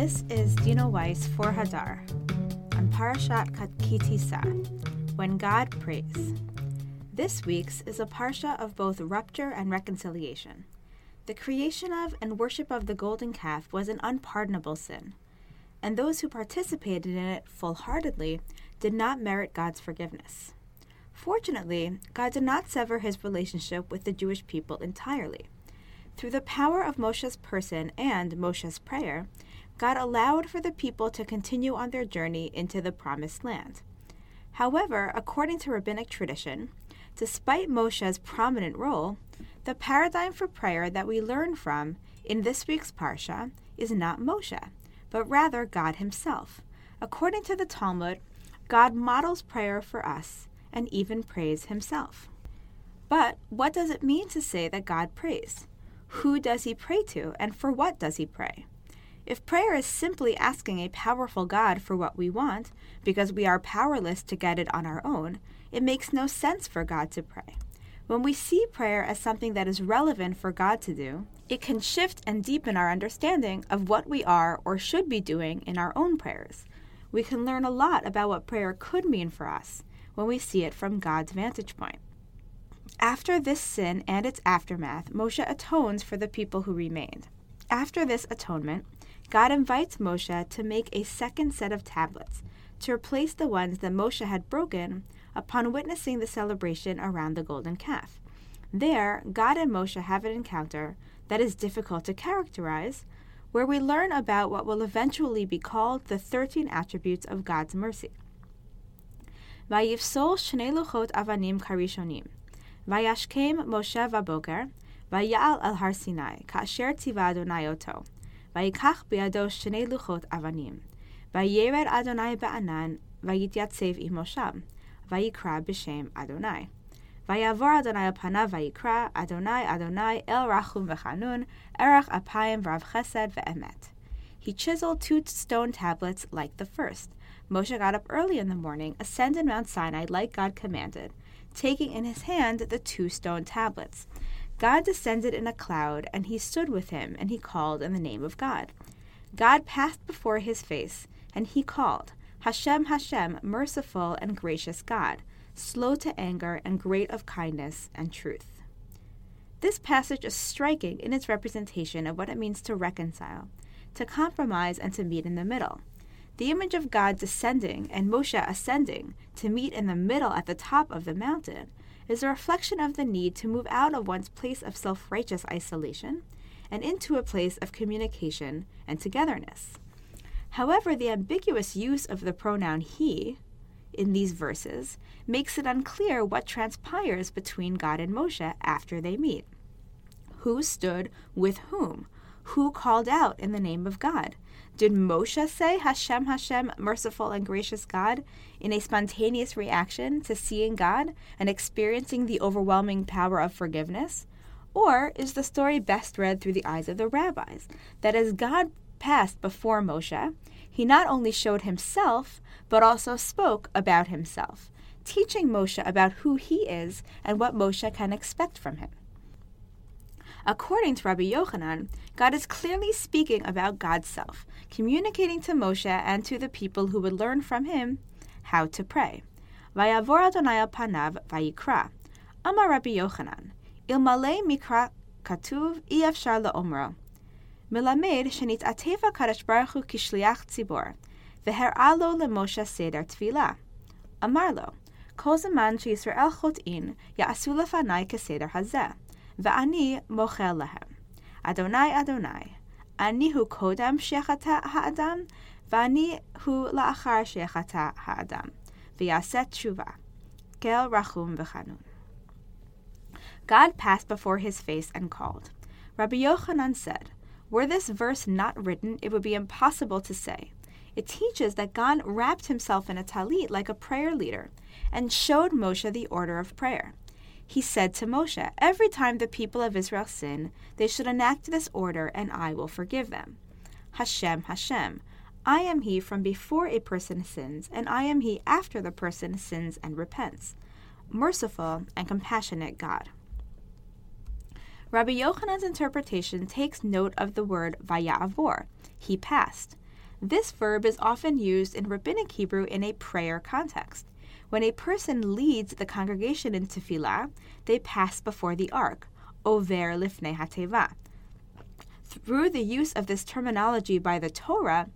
This is Dina Weiss for Hadar on Parashat Ki Tisa, When God Prays. This week's is a parsha of both rupture and reconciliation. The creation of and worship of the golden calf was an unpardonable sin, and those who participated in it full heartedly did not merit God's forgiveness. Fortunately, God did not sever his relationship with the Jewish people entirely. Through the power of Moshe's person and Moshe's prayer, God allowed for the people to continue on their journey into the Promised Land. However, according to rabbinic tradition, despite Moshe's prominent role, the paradigm for prayer that we learn from in this week's Parsha is not Moshe, but rather God Himself. According to the Talmud, God models prayer for us and even prays Himself. But what does it mean to say that God prays? Who does He pray to, and for what does He pray? If prayer is simply asking a powerful God for what we want, because we are powerless to get it on our own, it makes no sense for God to pray. When we see prayer as something that is relevant for God to do, it can shift and deepen our understanding of what we are or should be doing in our own prayers. We can learn a lot about what prayer could mean for us when we see it from God's vantage point. After this sin and its aftermath, Moshe atones for the people who remained. After this atonement, God invites Moshe to make a second set of tablets to replace the ones that Moshe had broken upon witnessing the celebration around the golden calf. There, God and Moshe have an encounter that is difficult to characterize, where we learn about what will eventually be called the 13 attributes of God's mercy. Vayivsol shnei luchot avanim karishonim. Vayashkem Moshe vaboker. Vayal al har Sinai. Kasher tiva Adonai oto. ויקח בידו שני לוחות אבנים. וירד אדוני בענן, ויתייצב עמו שם, ויקרא בשם אדוני. ויעבור אדוני על פניו ויקרא, אדוני, אדוני, אל רחום וחנון, ערך אפיים ורב חסד ואמת. He chiseled two stone tablets like the first. Moshe got up early in the morning, ascended Mount Sinai like God commanded, taking in his hand the two stone tablets. God descended in a cloud, and he stood with him, and he called in the name of God. God passed before his face, and he called, Hashem, Hashem, merciful and gracious God, slow to anger and great of kindness and truth. This passage is striking in its representation of what it means to reconcile, to compromise, and to meet in the middle. The image of God descending and Moshe ascending to meet in the middle at the top of the mountain is a reflection of the need to move out of one's place of self righteous isolation and into a place of communication and togetherness. However, the ambiguous use of the pronoun he in these verses makes it unclear what transpires between God and Moshe after they meet. Who stood with whom? Who called out in the name of God? Did Moshe say, Hashem, Hashem, merciful and gracious God, in a spontaneous reaction to seeing God and experiencing the overwhelming power of forgiveness? Or is the story best read through the eyes of the rabbis, that as God passed before Moshe, he not only showed himself, but also spoke about himself, teaching Moshe about who he is and what Moshe can expect from him? According to Rabbi Yochanan, God is clearly speaking about God's self, communicating to Moshe and to the people who would learn from him how to pray. Vayavor Adonai panav vayikra. Amar Rabbi Yochanan, ilmale mikra katuv iafshar laomro. Milamed shenit ateva kadosh baruch hu kishliach tzibor. V'her'a lo lemoshe seder tefila. Amar lo, kol zeman sheYisrael chotin ya'asu lefanai keseder hazeh. ואני מוחל להם. אדוני אדוני, אני הוא קודם שחטא האדם, ואני הוא לאחר שחטא האדם, ויעשה תשובה. גל רחום וחנון. God passed before his face and called. Rabbi Yochanan said, Were this verse not written, it would be impossible to say. It teaches that God wrapped himself in a talit like a prayer leader and showed Moshe the order of prayer he said to Moshe, Every time the people of Israel sin, they should enact this order, and I will forgive them. Hashem, Hashem, I am he from before a person sins, and I am he after the person sins and repents. Merciful and compassionate God. Rabbi Yochanan's interpretation takes note of the word vayavor, he passed. This verb is often used in Rabbinic Hebrew in a prayer context. When a person leads the congregation in tefillah, they pass before the ark, over lifnei hateva. Through the use of this terminology by the Torah,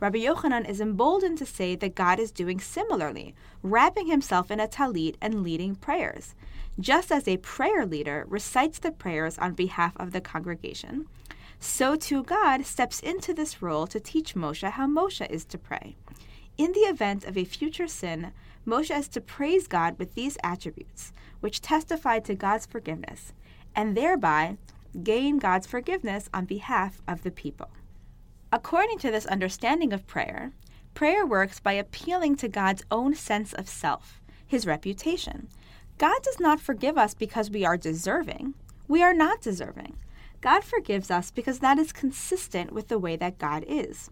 Rabbi Yochanan is emboldened to say that God is doing similarly, wrapping himself in a talit and leading prayers. Just as a prayer leader recites the prayers on behalf of the congregation, so too God steps into this role to teach Moshe how Moshe is to pray. In the event of a future sin, Moshe is to praise God with these attributes, which testify to God's forgiveness, and thereby gain God's forgiveness on behalf of the people. According to this understanding of prayer, prayer works by appealing to God's own sense of self, his reputation. God does not forgive us because we are deserving. We are not deserving. God forgives us because that is consistent with the way that God is.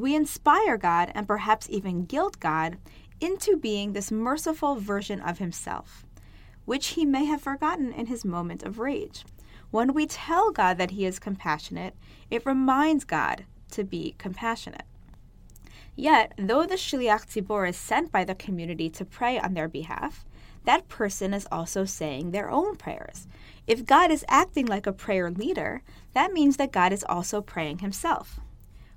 We inspire God and perhaps even guilt God into being this merciful version of himself, which he may have forgotten in his moment of rage. When we tell God that he is compassionate, it reminds God to be compassionate. Yet, though the Shliach Tzibor is sent by the community to pray on their behalf, that person is also saying their own prayers. If God is acting like a prayer leader, that means that God is also praying himself.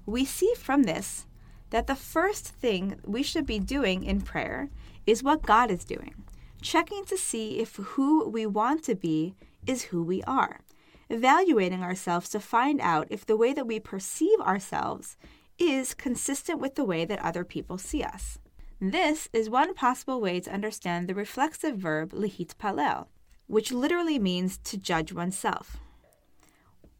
We see from this that the first thing we should be doing in prayer is what God is doing, checking to see if who we want to be is who we are, evaluating ourselves to find out if the way that we perceive ourselves is consistent with the way that other people see us. This is one possible way to understand the reflexive verb lihitpalel, which literally means to judge oneself.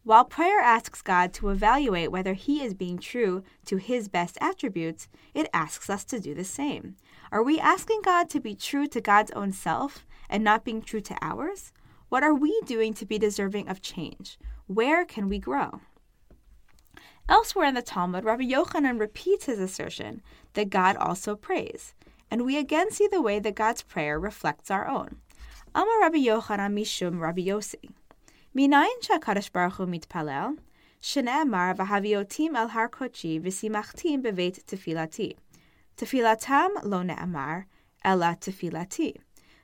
While prayer asks God to evaluate whether He is being true to His best attributes, it asks us to do the same. Are we asking God to be true to God's own self and not being true to ours? What are we doing to be deserving of change? Where can we grow? Elsewhere in the Talmud, Rabbi Yochanan repeats his assertion that God also prays, and we again see the way that God's prayer reflects our own. Amar Rabbi Yochanan mishum Rabbi Yossi. Minayin shakadosh baruch hu mitpalel, שנאמר והביאותים אל הר קודשי ושימחתים בבית תפילתי. תפילתם לא נאמר, אלא תפילתי.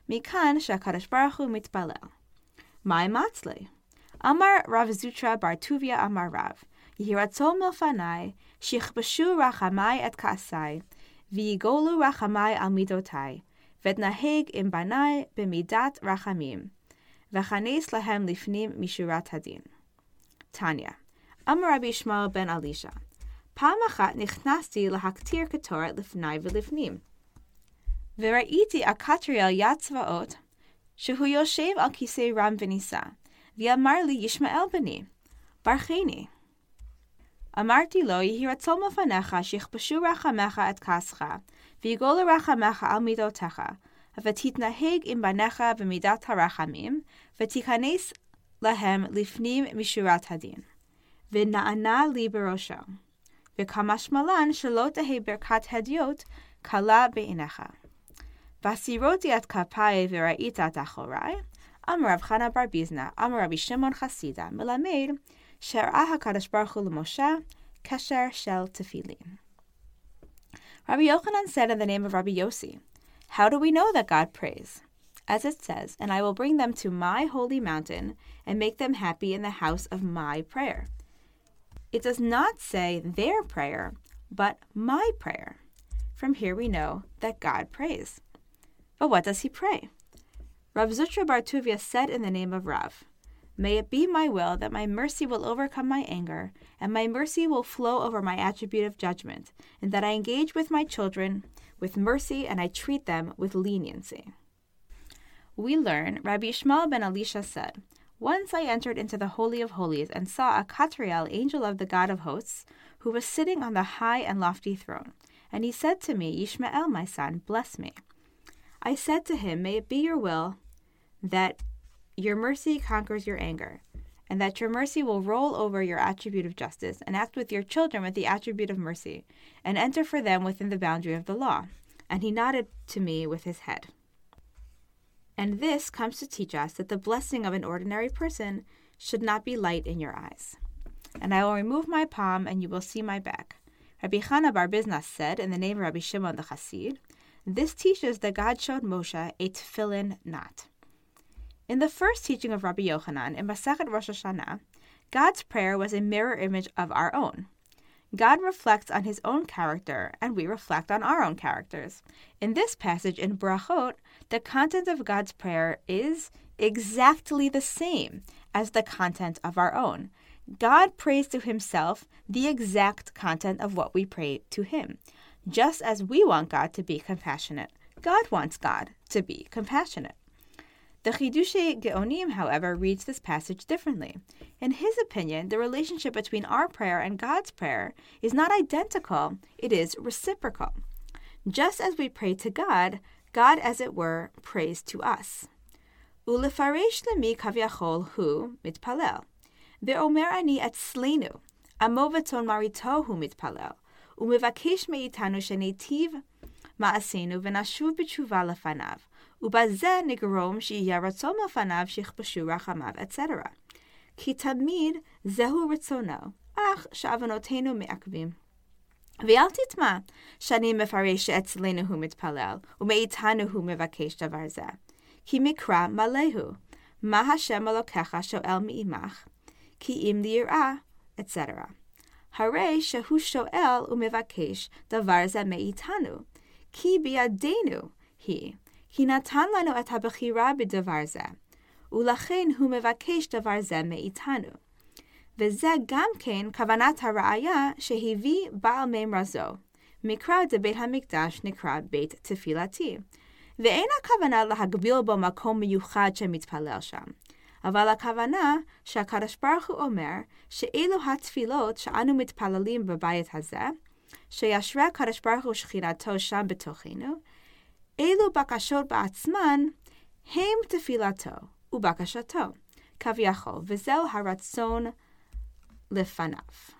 מכאן שהקדוש ברוך הוא מתפלל. מאי מצלי? אמר רב זוטרה בר טוביה אמר רב, יהי רצון מלפני, שיכבשו רחמי את כעסי, ויגולו רחמי על מידותי, ואתנהג עם בני במידת רחמים, וכנס להם לפנים משורת הדין. טניה, אמר רבי ישמעאל בן אלישע, פעם אחת נכנסתי להקטיר קטורת לפני ולפנים, וראיתי הקטריאל יד צבאות, שהוא יושב על כיסא רם ונישא, ואמר לי ישמעאל בני, ברכני. אמרתי לו, יהי רצון מלפניך שיכבשו רחמך את כעסך, ויגולו רחמך על מידותיך, ותתנהג עם בניך במידת הרחמים, ותיכנס להם לפנים משורת הדין. ונענה לי בראשו. וכמשמלן שלא תהא ברכת הדיוט קלה בעיניך. והסירותי את כפיי וראית את אחוריי, אמר רב חנה בר ביזנה, אמר רבי שמעון חסידה, מלמד שראה הקדוש ברוך הוא למשה קשר של תפילין. Rabbi Yochanan said in the name of Rabbi Yossi, How do we know that God prays? As it says, And I will bring them to my holy mountain and make them happy in the house of my prayer. It does not say their prayer, but my prayer. From here we know that God prays. But what does he pray? Rav Zutra Bartuvia said in the name of Rav, May it be my will that my mercy will overcome my anger, and my mercy will flow over my attribute of judgment, and that I engage with my children with mercy and I treat them with leniency. We learn Rabbi Ishmael ben Elisha said, Once I entered into the Holy of Holies and saw Akatriel, angel of the God of hosts, who was sitting on the high and lofty throne. And he said to me, Ishmael, my son, bless me. I said to him, May it be your will that your mercy conquers your anger, and that your mercy will roll over your attribute of justice, and act with your children with the attribute of mercy, and enter for them within the boundary of the law. And he nodded to me with his head. And this comes to teach us that the blessing of an ordinary person should not be light in your eyes. And I will remove my palm, and you will see my back. Rabbi Chana Bar Biznas said in the name of Rabbi Shimon the Chassid, this teaches that God showed Moshe a tefillin knot. In the first teaching of Rabbi Yochanan in Masechet Rosh Hashanah, God's prayer was a mirror image of our own. God reflects on his own character, and we reflect on our own characters. In this passage in Brachot, the content of God's prayer is exactly the same as the content of our own. God prays to himself the exact content of what we pray to him. Just as we want God to be compassionate, God wants God to be compassionate. The Chidushei Geonim, however, reads this passage differently. In his opinion, the relationship between our prayer and God's prayer is not identical, it is reciprocal. Just as we pray to God, God, as it were, prays to us. Ulefaresh lemi kavyachol hu mitpalel. Ve'omer ani atzlenu. Amovaton maritohu mitpalel. Umevakesh meitanu shenetiv ma'asenu v'nashuv b'tshuva lefanav. ובזה נגרום שיהיה רצון לפניו שיכבשו רחמיו, etc. כי תמיד זהו רצונו, אך שעוונותינו מעכבים. ואל תטמע שאני מפרש שאצלנו הוא מתפלל, ומאיתנו הוא מבקש דבר זה. כי מקרא מלא הוא, מה השם אלוקיך שואל מעמך, כי אם ליראה, etc. הרי שהוא שואל ומבקש דבר זה מאיתנו, כי בידינו היא, כי נתן לנו את הבחירה בדבר זה, ולכן הוא מבקש דבר זה מאיתנו. וזה גם כן כוונת הראיה שהביא בעל מימרה זו. מקרא דבית המקדש נקרא בית תפילתי, ואין הכוונה להגביל בו מקום מיוחד שמתפלל שם. אבל הכוונה שהקדוש ברוך הוא אומר שאילו התפילות שאנו מתפללים בבית הזה, שישרה הקדוש ברוך הוא שכינתו שם בתוכנו, Elo bakashot ba'atzman heim tefilato ubakashato kaviyachol vizel haratzon lefanav.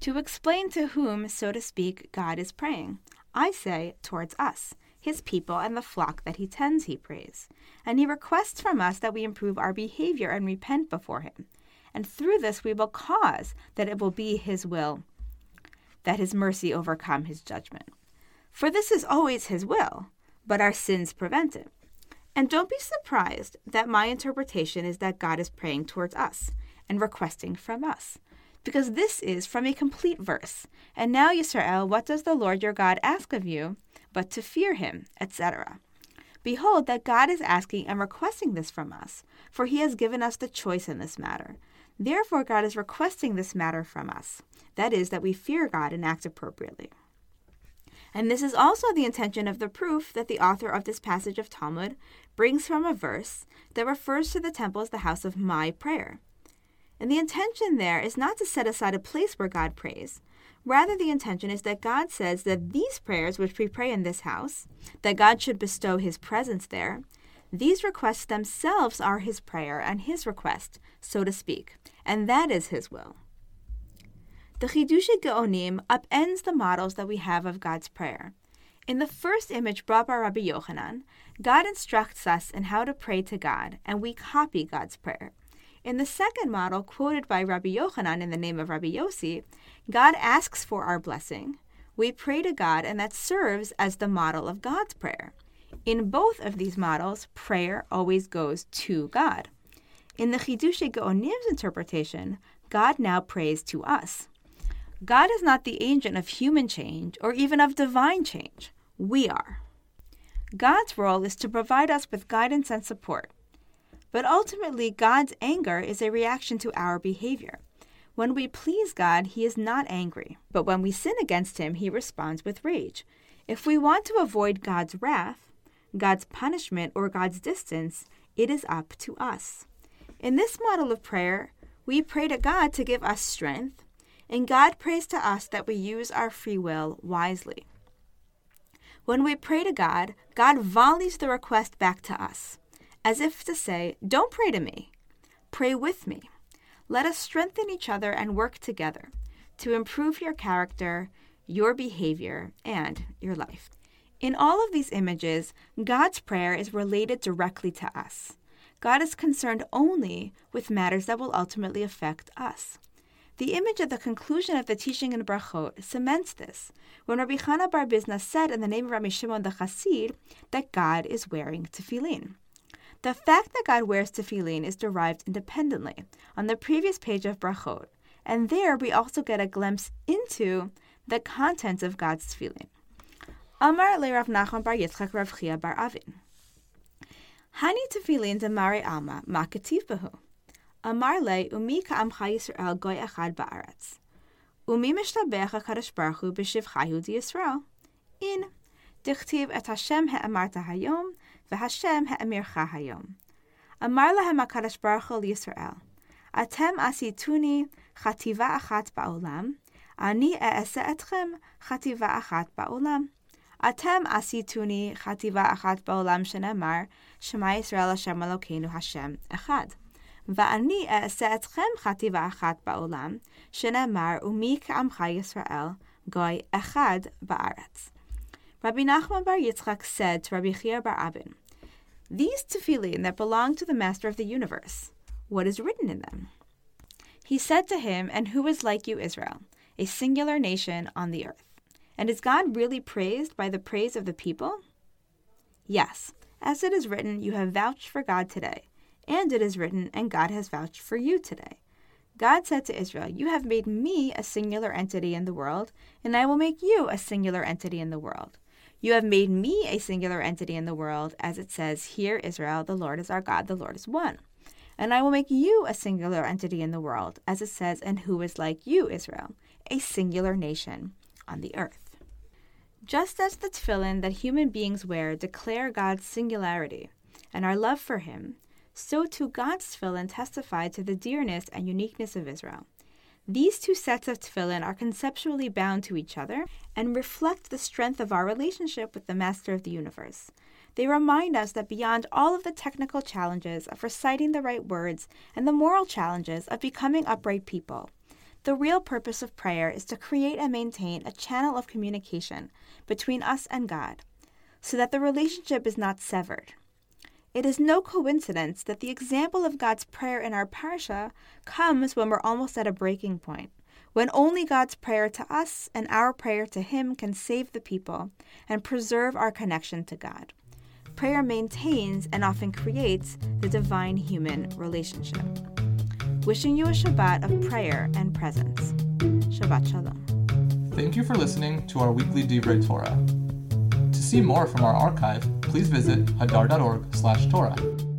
To explain to whom, so to speak, God is praying, I say towards us, his people, and the flock that he tends, he prays. And he requests from us that we improve our behavior and repent before him. And through this we will cause that it will be his will, that his mercy overcome his judgment. For this is always his will, but our sins prevent it. And don't be surprised that my interpretation is that God is praying towards us and requesting from us because this is from a complete verse. And now, Yisrael, what does the Lord your God ask of you but to fear him, etc.? Behold, that God is asking and requesting this from us, for he has given us the choice in this matter. Therefore, God is requesting this matter from us that is, that we fear God and act appropriately. And this is also the intention of the proof that the author of this passage of Talmud brings from a verse that refers to the temple as the house of my prayer. And the intention there is not to set aside a place where God prays. Rather, the intention is that God says that these prayers which we pray in this house, that God should bestow his presence there, these requests themselves are his prayer and his request, so to speak, and that is his will. The Chidushei Geonim upends the models that we have of God's prayer. In the first image brought by Rabbi Yochanan, God instructs us in how to pray to God, and we copy God's prayer. In the second model, quoted by Rabbi Yochanan in the name of Rabbi Yossi, God asks for our blessing. We pray to God, and that serves as the model of God's prayer. In both of these models, prayer always goes to God. In the Chidushei Geonim's interpretation, God now prays to us. God is not the agent of human change or even of divine change. We are. God's role is to provide us with guidance and support. But ultimately, God's anger is a reaction to our behavior. When we please God, He is not angry, but when we sin against Him, He responds with rage. If we want to avoid God's wrath, God's punishment, or God's distance, it is up to us. In this model of prayer, we pray to God to give us strength, and God prays to us that we use our free will wisely. When we pray to God, God volleys the request back to us as if to say, Don't pray to me, pray with me. Let us strengthen each other and work together to improve your character, your behavior, and your life. In all of these images, God's prayer is related directly to us. God is concerned only with matters that will ultimately affect us. The image of the conclusion of the teaching in Brachot cements this, when Rabbi Chana Bar Bizna said in the name of Rabbi Shimon the Chassid that God is wearing tefillin. The fact that God wears tefillin is derived independently on the previous page of Brachot, and there we also get a glimpse into the contents of God's tefillin. Amar le Rav Nachman Bar Yitzchak Rav Chia Bar Avin. Hani tefillin de Mari Alma makativ behu. אמר לי, ומי כעמך ישראל גוי אחד בארץ? ומי משתבח הקדוש ברוך הוא בשבחה יהודי ישראל? אין, דכתיב את השם האמרת היום, והשם האמירך היום. אמר להם הקדוש ברוך הוא לישראל, אתם עשיתוני חטיבה אחת בעולם, אני אעשה אתכם חטיבה אחת בעולם. אתם עשיתוני חטיבה אחת בעולם שנאמר, שמע ישראל השם אלוקינו השם אחד. ואני אעשה אתכם חטיבה אחת בעולם, שנאמר, ומי כעמך ישראל, גוי אחד בארץ. Rabbi Nachman Bar Yitzchak said to Rabbi Chia Bar Abin, These tefillin that belong to the Master of the universe, what is written in them? He said to him, And who is like you, Israel, a singular nation on the earth? And is God really praised by the praise of the people? Yes, as it is written, you have vouched for God today, and it is written, and God has vouched for you today. God said to Israel, You have made me a singular entity in the world, and I will make you a singular entity in the world. You have made me a singular entity in the world, as it says, Hear, Israel, the Lord is our God, the Lord is one. And I will make you a singular entity in the world, as it says, And who is like you, Israel, a singular nation on the earth. Just as the tefillin that human beings wear declare God's singularity and our love for Him, so too God's tefillin testify to the dearness and uniqueness of Israel. These two sets of tefillin are conceptually bound to each other and reflect the strength of our relationship with the Master of the universe. They remind us that beyond all of the technical challenges of reciting the right words and the moral challenges of becoming upright people, the real purpose of prayer is to create and maintain a channel of communication between us and God, so that the relationship is not severed. It is no coincidence that the example of God's prayer in our parsha comes when we're almost at a breaking point, when only God's prayer to us and our prayer to Him can save the people and preserve our connection to God. Prayer maintains and often creates the divine human relationship. Wishing you a Shabbat of prayer and presence. Shabbat Shalom. Thank you for listening to our weekly Divrei Torah. See more from our archive, please visit hadar.org/torah.